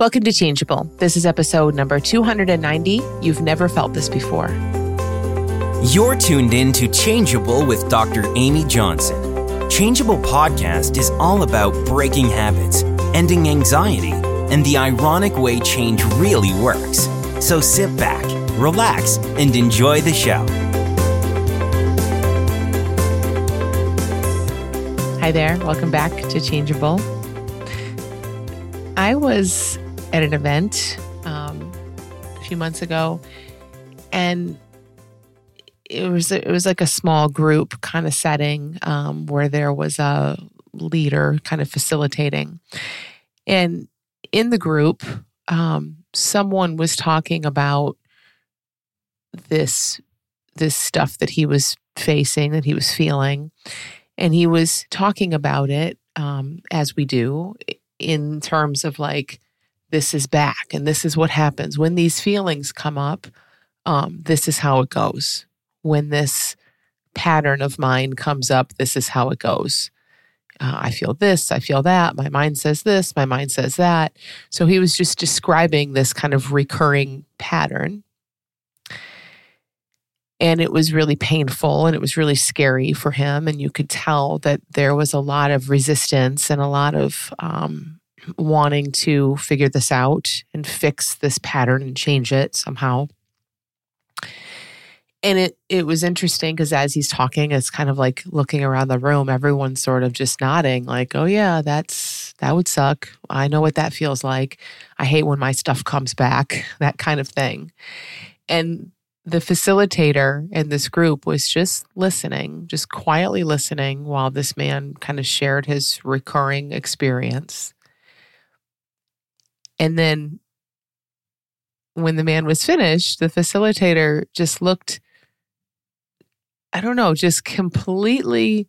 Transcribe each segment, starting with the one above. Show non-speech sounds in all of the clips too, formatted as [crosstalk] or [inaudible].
Welcome to Changeable. This is episode number 290. You've never felt this before. You're tuned in to Changeable with Dr. Amy Johnson. Changeable podcast is all about breaking habits, ending anxiety, and the ironic way change really works. So sit back, relax, and enjoy the show. Hi there. Welcome back to Changeable. I was at an event um, a few months ago, and it was it was like a small group kind of setting um, where there was a leader kind of facilitating, and in the group, um, someone was talking about this this stuff that he was facing, that he was feeling, and he was talking about it um, as we do in terms of like this is back and this is what happens. When these feelings come up um, this is how it goes. When this pattern of mine comes up this is how it goes. Uh, i feel this i feel that my mind says this my mind says that. So he was just describing this kind of recurring pattern. And it was really painful and it was really scary for him. And you could tell that there was a lot of resistance and a lot of um, wanting to figure this out and fix this pattern and change it somehow. And it it was interesting because as he's talking, it's kind of like looking around the room, everyone's sort of just nodding, like, oh yeah, that's that would suck. I know what that feels like. I hate when my stuff comes back, [laughs] that kind of thing. And the facilitator in this group was just listening, just quietly listening while this man kind of shared his recurring experience. And then when the man was finished, the facilitator just looked, I don't know, just completely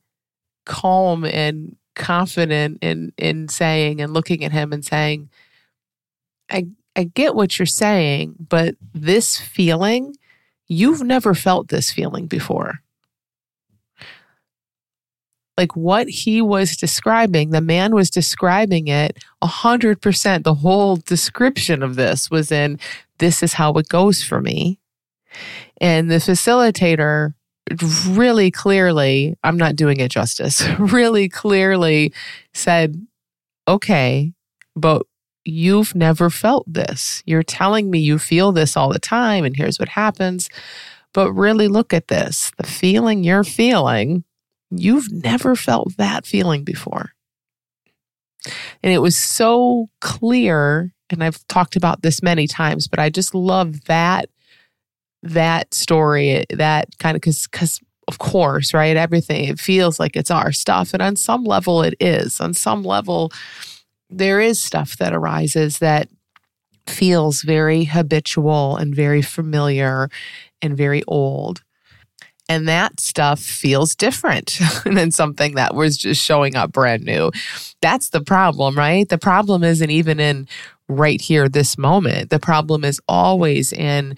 calm and confident in in saying and looking at him and saying, I I get what you're saying, but this feeling, you've never felt this feeling before like what he was describing, the man was describing it 100%. The whole description of this was in this is how it goes for me. And the facilitator really clearly, I'm not doing it justice, [laughs] really clearly said, okay, but you've never felt this. You're telling me you feel this all the time, and here's what happens. But really look at this the feeling you're feeling You've never felt that feeling before. And it was so clear. And I've talked about this many times, but I just love that that story, that kind of because because of course, right? Everything it feels like it's our stuff. And on some level it is. On some level, there is stuff that arises that feels very habitual and very familiar and very old. And that stuff feels different [laughs] than something that was just showing up brand new. That's the problem, right? The problem isn't even in right here, this moment. The problem is always in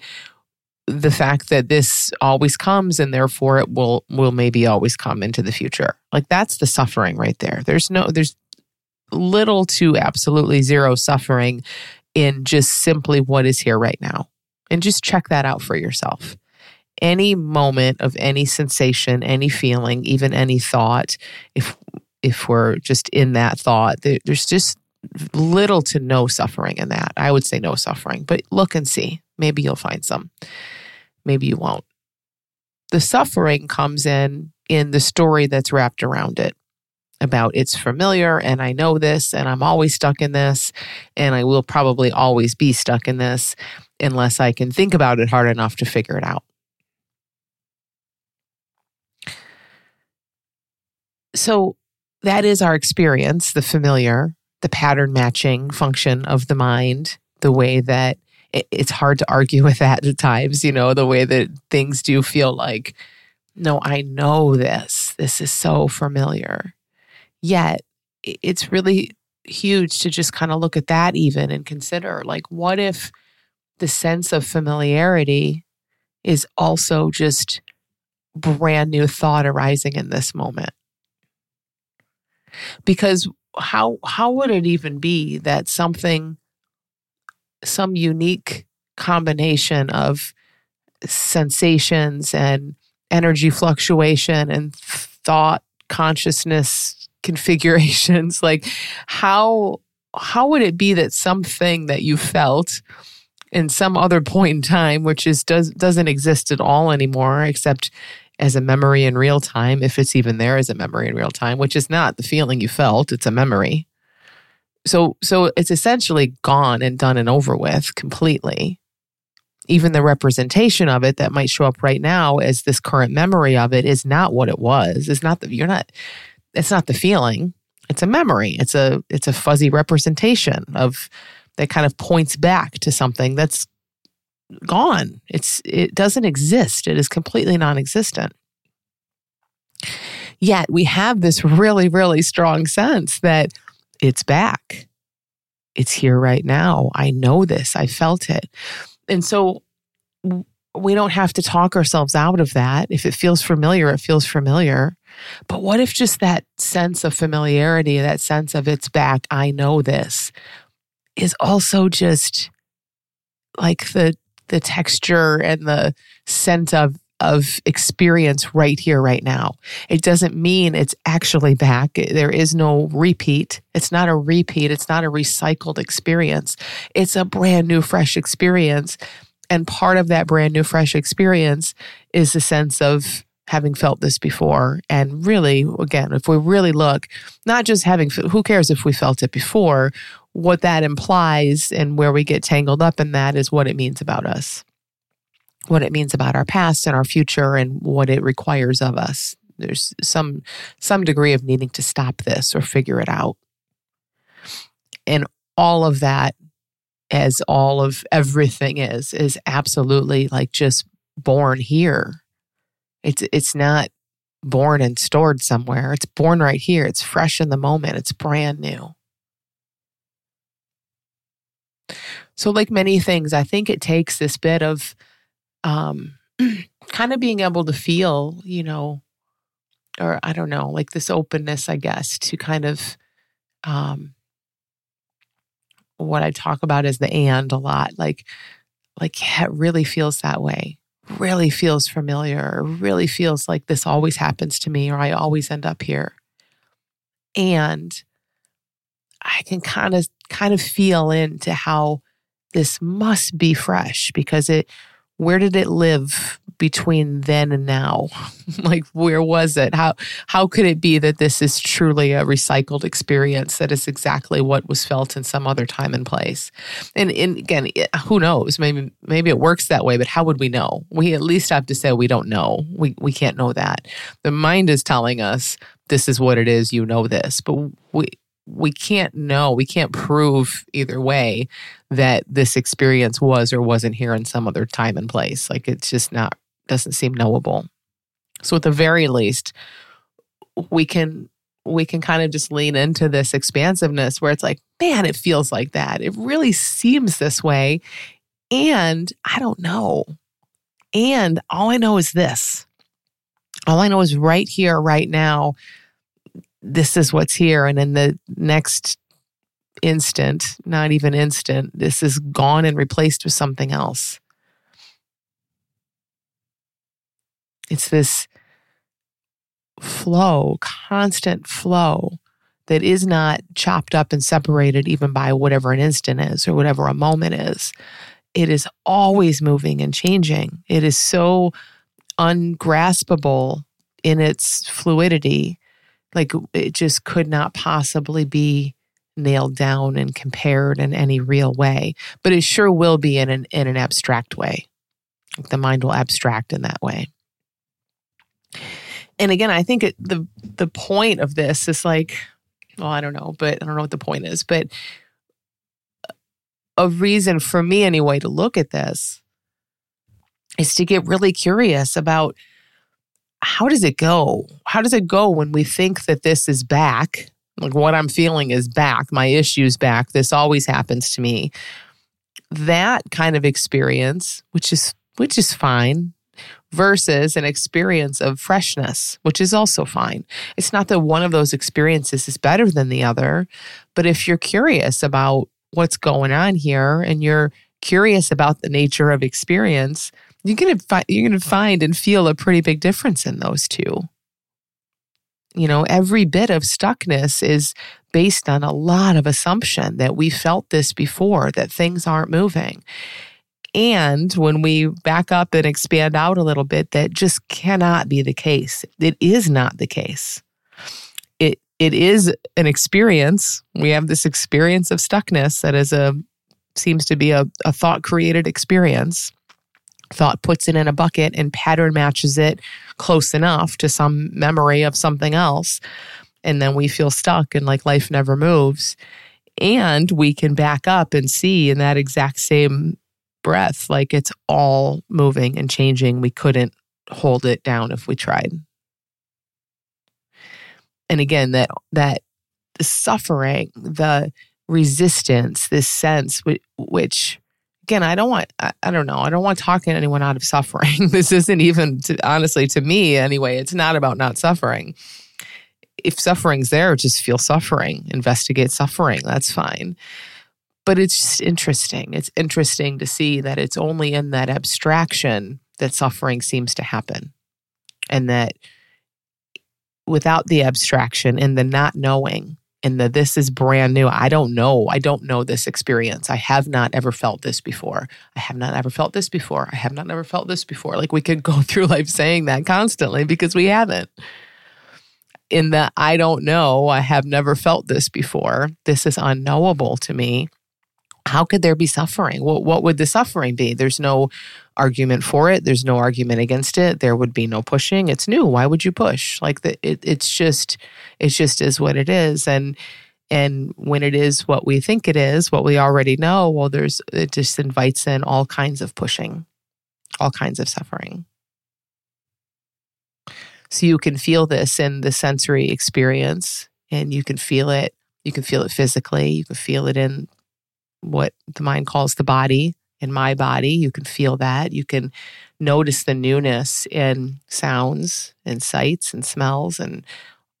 the fact that this always comes and therefore it will will maybe always come into the future. Like that's the suffering right there. There's no there's little to absolutely zero suffering in just simply what is here right now. And just check that out for yourself any moment of any sensation, any feeling, even any thought, if if we're just in that thought, there's just little to no suffering in that. I would say no suffering, but look and see. Maybe you'll find some. Maybe you won't. The suffering comes in in the story that's wrapped around it about it's familiar and I know this and I'm always stuck in this and I will probably always be stuck in this unless I can think about it hard enough to figure it out. So that is our experience, the familiar, the pattern matching function of the mind, the way that it, it's hard to argue with that at times, you know, the way that things do feel like, no, I know this. This is so familiar. Yet it's really huge to just kind of look at that even and consider like, what if the sense of familiarity is also just brand new thought arising in this moment? Because how how would it even be that something some unique combination of sensations and energy fluctuation and thought consciousness [laughs] configurations? Like how how would it be that something that you felt in some other point in time which is does doesn't exist at all anymore except as a memory in real time if it's even there as a memory in real time which is not the feeling you felt it's a memory. So so it's essentially gone and done and over with completely. Even the representation of it that might show up right now as this current memory of it is not what it was. It's not the you're not it's not the feeling. It's a memory. It's a it's a fuzzy representation of that kind of points back to something that's gone. It's it doesn't exist. It is completely non-existent. Yet we have this really really strong sense that it's back. It's here right now. I know this. I felt it. And so we don't have to talk ourselves out of that. If it feels familiar, it feels familiar. But what if just that sense of familiarity, that sense of it's back, I know this, is also just like the the texture and the scent of of experience right here right now. It doesn't mean it's actually back. There is no repeat. It's not a repeat. It's not a recycled experience. It's a brand new fresh experience and part of that brand new, fresh experience is the sense of having felt this before. And really, again, if we really look, not just having, who cares if we felt it before? What that implies and where we get tangled up in that is what it means about us, what it means about our past and our future, and what it requires of us. There's some some degree of needing to stop this or figure it out. And all of that as all of everything is is absolutely like just born here. It's it's not born and stored somewhere. It's born right here. It's fresh in the moment. It's brand new so like many things i think it takes this bit of um [clears throat] kind of being able to feel you know or i don't know like this openness i guess to kind of um what I talk about is the and a lot. Like, like it really feels that way. Really feels familiar. Really feels like this always happens to me, or I always end up here. And I can kind of kind of feel into how this must be fresh because it where did it live between then and now? [laughs] Like where was it? How how could it be that this is truly a recycled experience that is exactly what was felt in some other time and place? And, and again eh, who knows? Maybe maybe it works that way but how would we know? We at least have to say we don't know. We we can't know that. The mind is telling us this is what it is. You know this. But we we can't know, we can't prove either way that this experience was or wasn't here in some other time and place. Like it's just not, doesn't seem knowable. So at the very least, we can we can kind of just lean into this expansiveness where it's like, man, it feels like that. It really seems this way. And I don't know. And all I know is this. All I know is right here, right now, this is what's here. And in the next instant, not even instant, this is gone and replaced with something else. It's this flow, constant flow that is not chopped up and separated even by whatever an instant is or whatever a moment is. It is always moving and changing. It is so ungraspable in its fluidity like it just could not possibly be nailed down and compared in any real way, but it sure will be in an in an abstract way. The mind will abstract in that way. And again, I think it, the the point of this is like, well, I don't know, but I don't know what the point is, but uh, a reason for me anyway to look at this is to get really curious about how does it go? How does it go when we think that this is back? Like what I'm feeling is back, my issue's back. This always happens to me. That kind of experience, which is which is fine, versus an experience of freshness, which is also fine. It's not that one of those experiences is better than the other, but if you're curious about what's going on here and you're curious about the nature of experience, you're to find you're to find and feel a pretty big difference in those two. You know, every bit of stuckness is based on a lot of assumption that we felt this before that things aren't moving. And when we back up and expand out a little bit, that just cannot be the case. It is not the case. It it is an experience. We have this experience of stuckness that is a seems to be a, a thought created experience. Thought puts it in a bucket and pattern matches it close enough to some memory of something else. And then we feel stuck and like life never moves. And we can back up and see in that exact same breath, like it's all moving and changing. We couldn't hold it down if we tried. And again, that that suffering, the resistance, this sense which, which again, I don't want, I, I, don't know, I don't want talking anyone out of suffering. [laughs] this isn't even, to, honestly, to me anyway, it's not about not suffering. If suffering's there, just feel suffering, investigate suffering. That's fine. But it's just interesting. It's interesting to see that it's only in that abstraction that suffering seems to happen. And that without the abstraction and the not knowing, and the this is brand new. I don't know. I don't know this experience. I have not ever felt this before. I have not ever felt this before. I have not ever felt this before. Like we could go [laughs] through life saying that constantly because we haven't. In the I don't know, I have never felt this before. This is unknowable to me. How could there be suffering? What what would the suffering be? There's no argument for it. There's no argument against it. There would be no pushing. It's new. Why would you push? Like the, it, it's just, it just is what it is. And and when it is what we think it is, what we already know, well, there's it just invites in all kinds of pushing, all kinds of suffering. So you can feel this in the sensory experience, and you can feel it. You can feel it physically. You can feel it in what the mind calls the body in my body. You can feel that. You can notice the newness in sounds and sights and smells and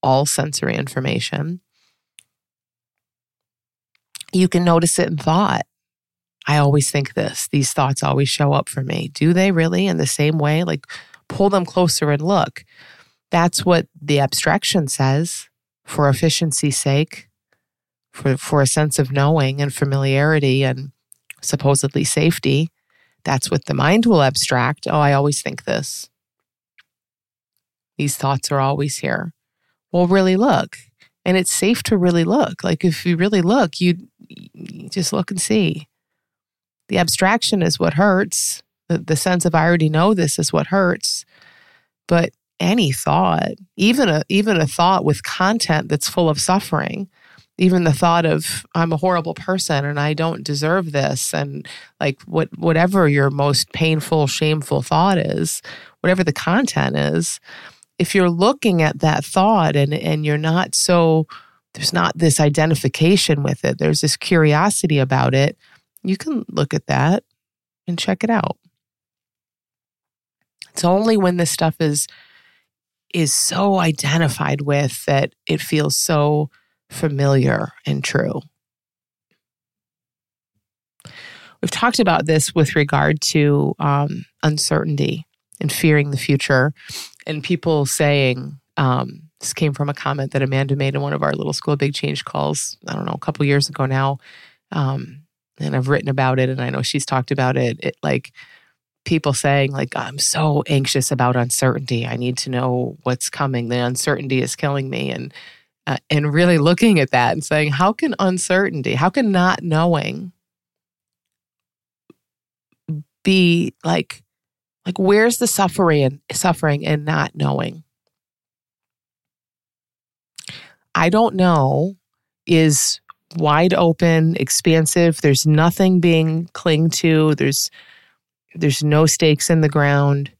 all sensory information. You can notice it in thought. I always think this. These thoughts always show up for me. Do they really in the same way? Like pull them closer and look. That's what the abstraction says for efficiency's sake, for, for a sense of knowing and familiarity and supposedly safety. That's what the mind will abstract. Oh, I always think this. These thoughts are always here. Well, really look. And it's safe to really look. Like if you really look, you, just look and see. The abstraction is what hurts. The, the sense of I already know this is what hurts. But any thought, even a even a thought with content that's full of suffering, even the thought of I'm a horrible person and I don't deserve this and like what whatever your most painful shameful thought is whatever the content is if you're looking at that thought and and you're not so there's not this identification with it there's this curiosity about it you can look at that and check it out. It's only when this stuff is is so identified with that it feels so familiar and true. We've talked about this with regard to um, uncertainty and fearing the future, and people saying, um, this came from a comment that Amanda made in one of our little school big change calls, I don't know, a couple years ago now. Um, and I've written about it, and I know she's talked about it. It like, people saying like i'm so anxious about uncertainty i need to know what's coming the uncertainty is killing me and uh, and really looking at that and saying, how can uncertainty, how can not knowing be like, like where's the suffering, and suffering and not knowing? I don't know is wide open, expansive. There's nothing being clinged to. There's there's no stakes in the ground.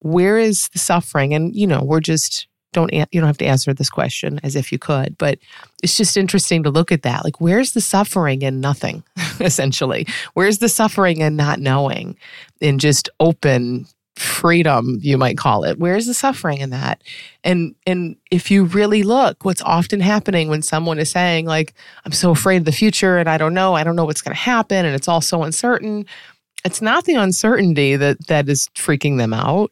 Where is the suffering? And you know, we're just don't you don't have to answer this question as if you could but it's just interesting to look at that. Like where's the suffering in nothing [laughs] essentially? Where's the suffering in not knowing in just open freedom you might call it? Where's the suffering in that? And and if you really look what's often happening when someone is saying like i'm so afraid of the future and i don't know i don't know what's going to happen and it's all so uncertain it's not the uncertainty that that is freaking them out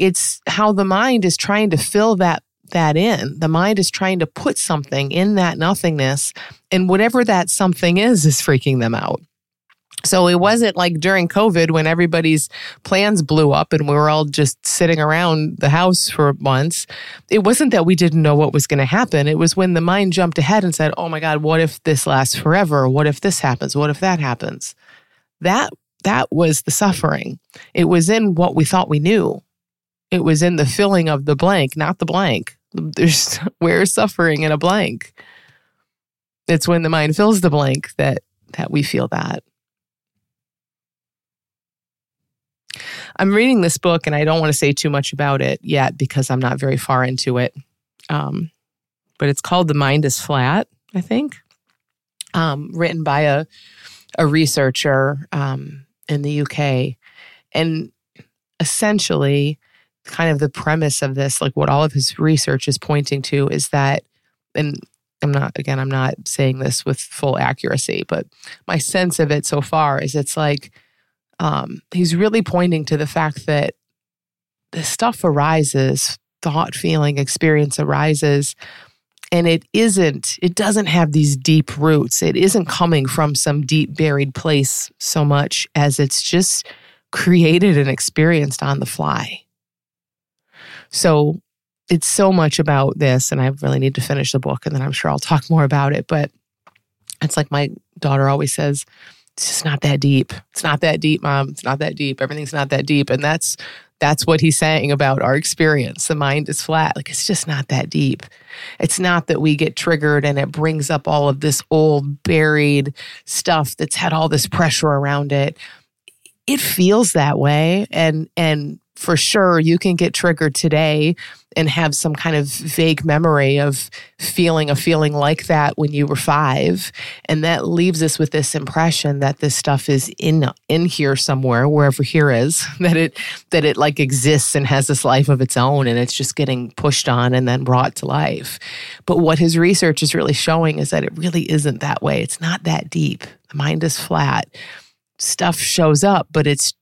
it's how the mind is trying to fill that that in the mind is trying to put something in that nothingness and whatever that something is is freaking them out so it wasn't like during COVID when everybody's plans blew up and we were all just sitting around the house for months. It wasn't that we didn't know what was going to happen. It was when the mind jumped ahead and said, "Oh my god, what if this lasts forever? What if this happens? What if that happens?" That that was the suffering. It was in what we thought we knew. It was in the filling of the blank, not the blank. There's [laughs] where's suffering in a blank. It's when the mind fills the blank that that we feel that. I'm reading this book and I don't want to say too much about it yet because I'm not very far into it. Um, but it's called The Mind is Flat, I think, um, written by a, a researcher um, in the UK. And essentially, kind of the premise of this, like what all of his research is pointing to, is that, and I'm not, again, I'm not saying this with full accuracy, but my sense of it so far is it's like, um, he's really pointing to the fact that this stuff arises, thought, feeling, experience arises, and it isn't, it doesn't have these deep roots. It isn't coming from some deep buried place so much as it's just created and experienced on the fly. So it's so much about this, and I really need to finish the book, and then I'm sure I'll talk more about it. But it's like my daughter always says, it's just not that deep. It's not that deep, mom. It's not that deep. Everything's not that deep. And that's that's what he's saying about our experience. The mind is flat. Like it's just not that deep. It's not that we get triggered and it brings up all of this old buried stuff that's had all this pressure around it. It feels that way and and for sure you can get triggered today and have some kind of vague memory of feeling a feeling like that when you were 5 and that leaves us with this impression that this stuff is in in here somewhere wherever here is [laughs] that it that it like exists and has this life of its own and it's just getting pushed on and then brought to life. But what his research is really showing is that it really isn't that way. It's not that deep. The mind is flat. Stuff shows up but it's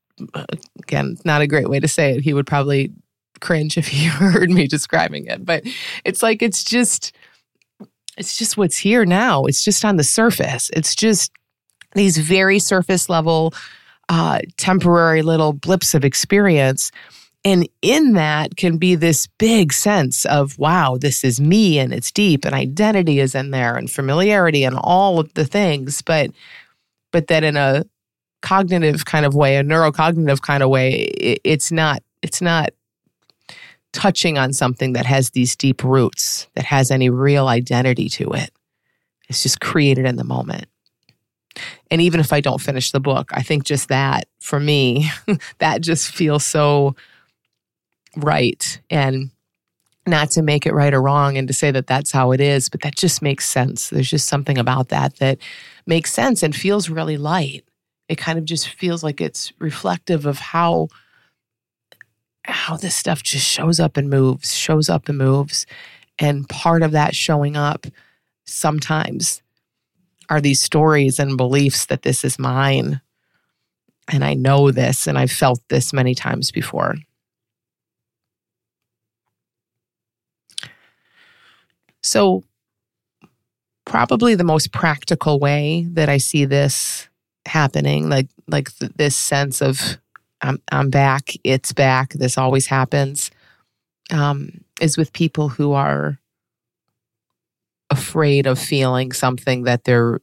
again not a great way to say it he would probably cringe if he [laughs] heard me describing it. But it's like it's just it's just what's here now. It's just on the surface. It's just these very surface level uh, temporary little blips of experience. And in that can be this big sense of, wow, this is me and it's deep and identity is in there and familiarity and all of the things. But, but that in a cognitive kind of way, a neurocognitive kind of way, it, it's not, it's not touching on something that has these deep roots, that has any real identity to it. It's just created in the moment. And even if I don't finish the book, I think just that for me, [laughs] that just feels so right. And not to make it right or wrong and to say that that's how it is, but that just makes sense. There's just something about that that makes sense and feels really light. It kind of just feels like it's reflective of how how this stuff just shows up and moves, shows up and moves. And part of that showing up sometimes are these stories and beliefs that this is mine. And I know this, and I've felt this many times before. So, probably the most practical way that I see this happening, like like th- this sense of I'm, I'm back, it's back, this always happens, um, is with people who are afraid of feeling something that they're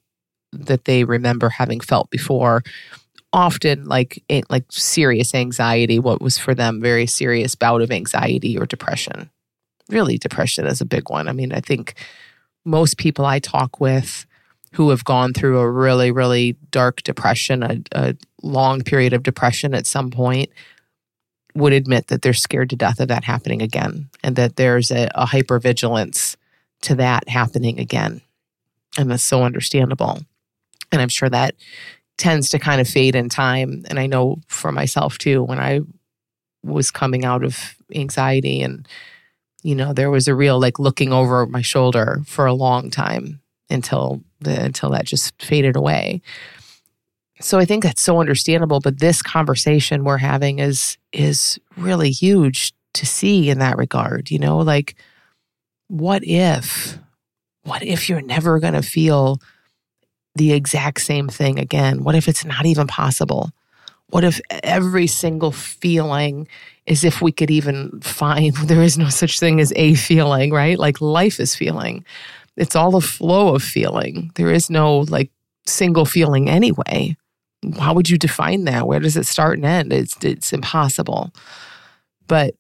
that they remember having felt before. Often like like serious anxiety what was for them very serious bout of anxiety or depression. Really depression is a big one. I mean i think most people i talk with who have gone through a really, really dark depression, a, a long period of depression at some point, would admit that they're scared to death of that happening again and that there's a, a hypervigilance to that happening again. And that's so understandable. And I'm sure that tends to kind of fade in time. And I know for myself too, when I was coming out of anxiety and you know there was a real like looking over my shoulder for a long time until the until that just faded away so i think that's so understandable but this conversation we're having is is really huge to see in that regard you know like what if what if you're never going to feel the exact same thing again what if it's not even possible what if every single feeling is if we could even find [laughs] there is no such thing as a feeling, right? Like life is feeling. It's all a flow of feeling. There is no like single feeling anyway. How would you define that? Where does it start and end? It's it's impossible. But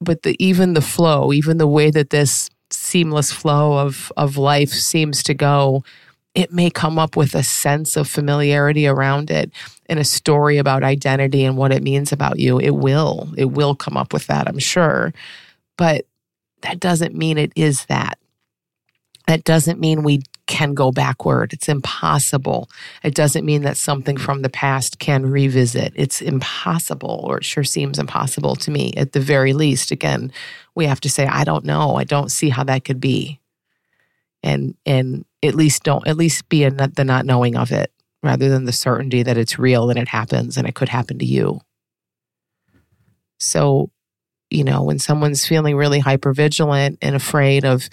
but the even the flow, even the way that this seamless flow of of life seems to go it may come up with a sense of familiarity around it and a story about identity and what it means about you. It will. It will come up with that, I'm sure. But that doesn't mean it is that. That doesn't mean we can go backward. It's impossible. It doesn't mean that something from the past can revisit. It's impossible, or it sure seems impossible to me at the very least. Again, we have to say, I don't know. I don't see how that could be. And and at least don't at least be in the not knowing of it rather than the certainty that it's real and it happens and it could happen to you. So, you know, when someone's feeling really hyper vigilant and afraid of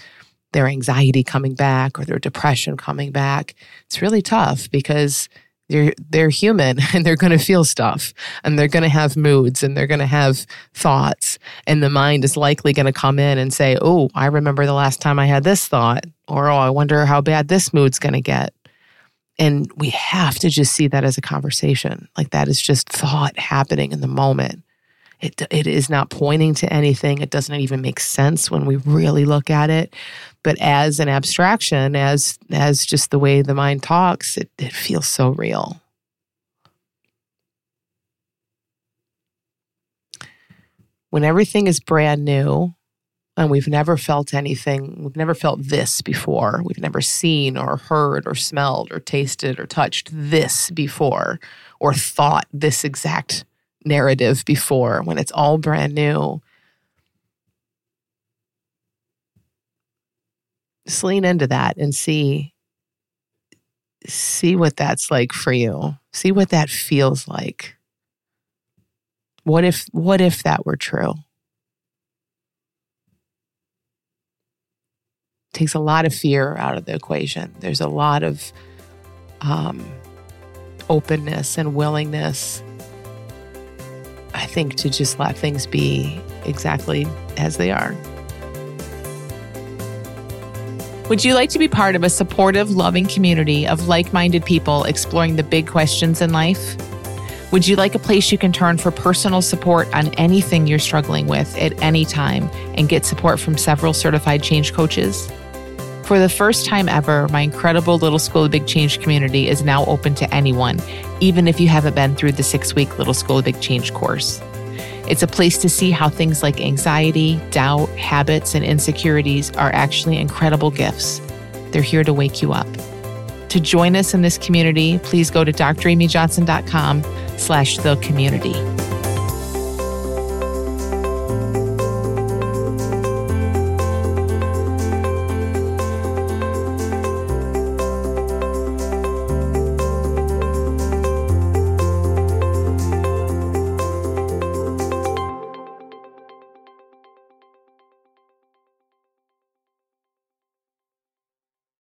their anxiety coming back or their depression coming back, it's really tough because they're they're human [laughs] and they're going to feel stuff and they're going to have moods and they're going to have thoughts. And the mind is likely going to come in and say oh i remember the last time i had this thought or oh i wonder how bad this mood's going to get. And we have to just see that as a conversation. Like that is just thought happening in the moment it, it is not pointing to anything. It doesn't even make sense when we really look at it. But as an abstraction, as as just the way the mind talks, it, it feels so real. When everything is brand new and we've never felt anything, we've never felt this before, we've never seen or heard or smelled or tasted or touched this before, or thought this exact narrative before when it's all brand new. Just lean into that and see see what that's like for you. See what that feels like. What if what if that were true? takes a lot of fear out of the equation. There's a lot of um, openness and willingness I think to just let things be exactly as they are. Would you like to be part of a supportive, loving community of like minded people exploring the big questions in life? Would you like a place you can turn for personal support on anything you're struggling with at any time and get support from several certified change coaches? For the first time ever, my incredible Little School of Big Change community is now open to anyone, even if you haven't been through the six week Little School of Big Change course. It's a place to see how things like anxiety, doubt, habits, and insecurities are actually incredible gifts. They're here to wake you up. To join us in this community, please go to dramyjohnson.com slash the community.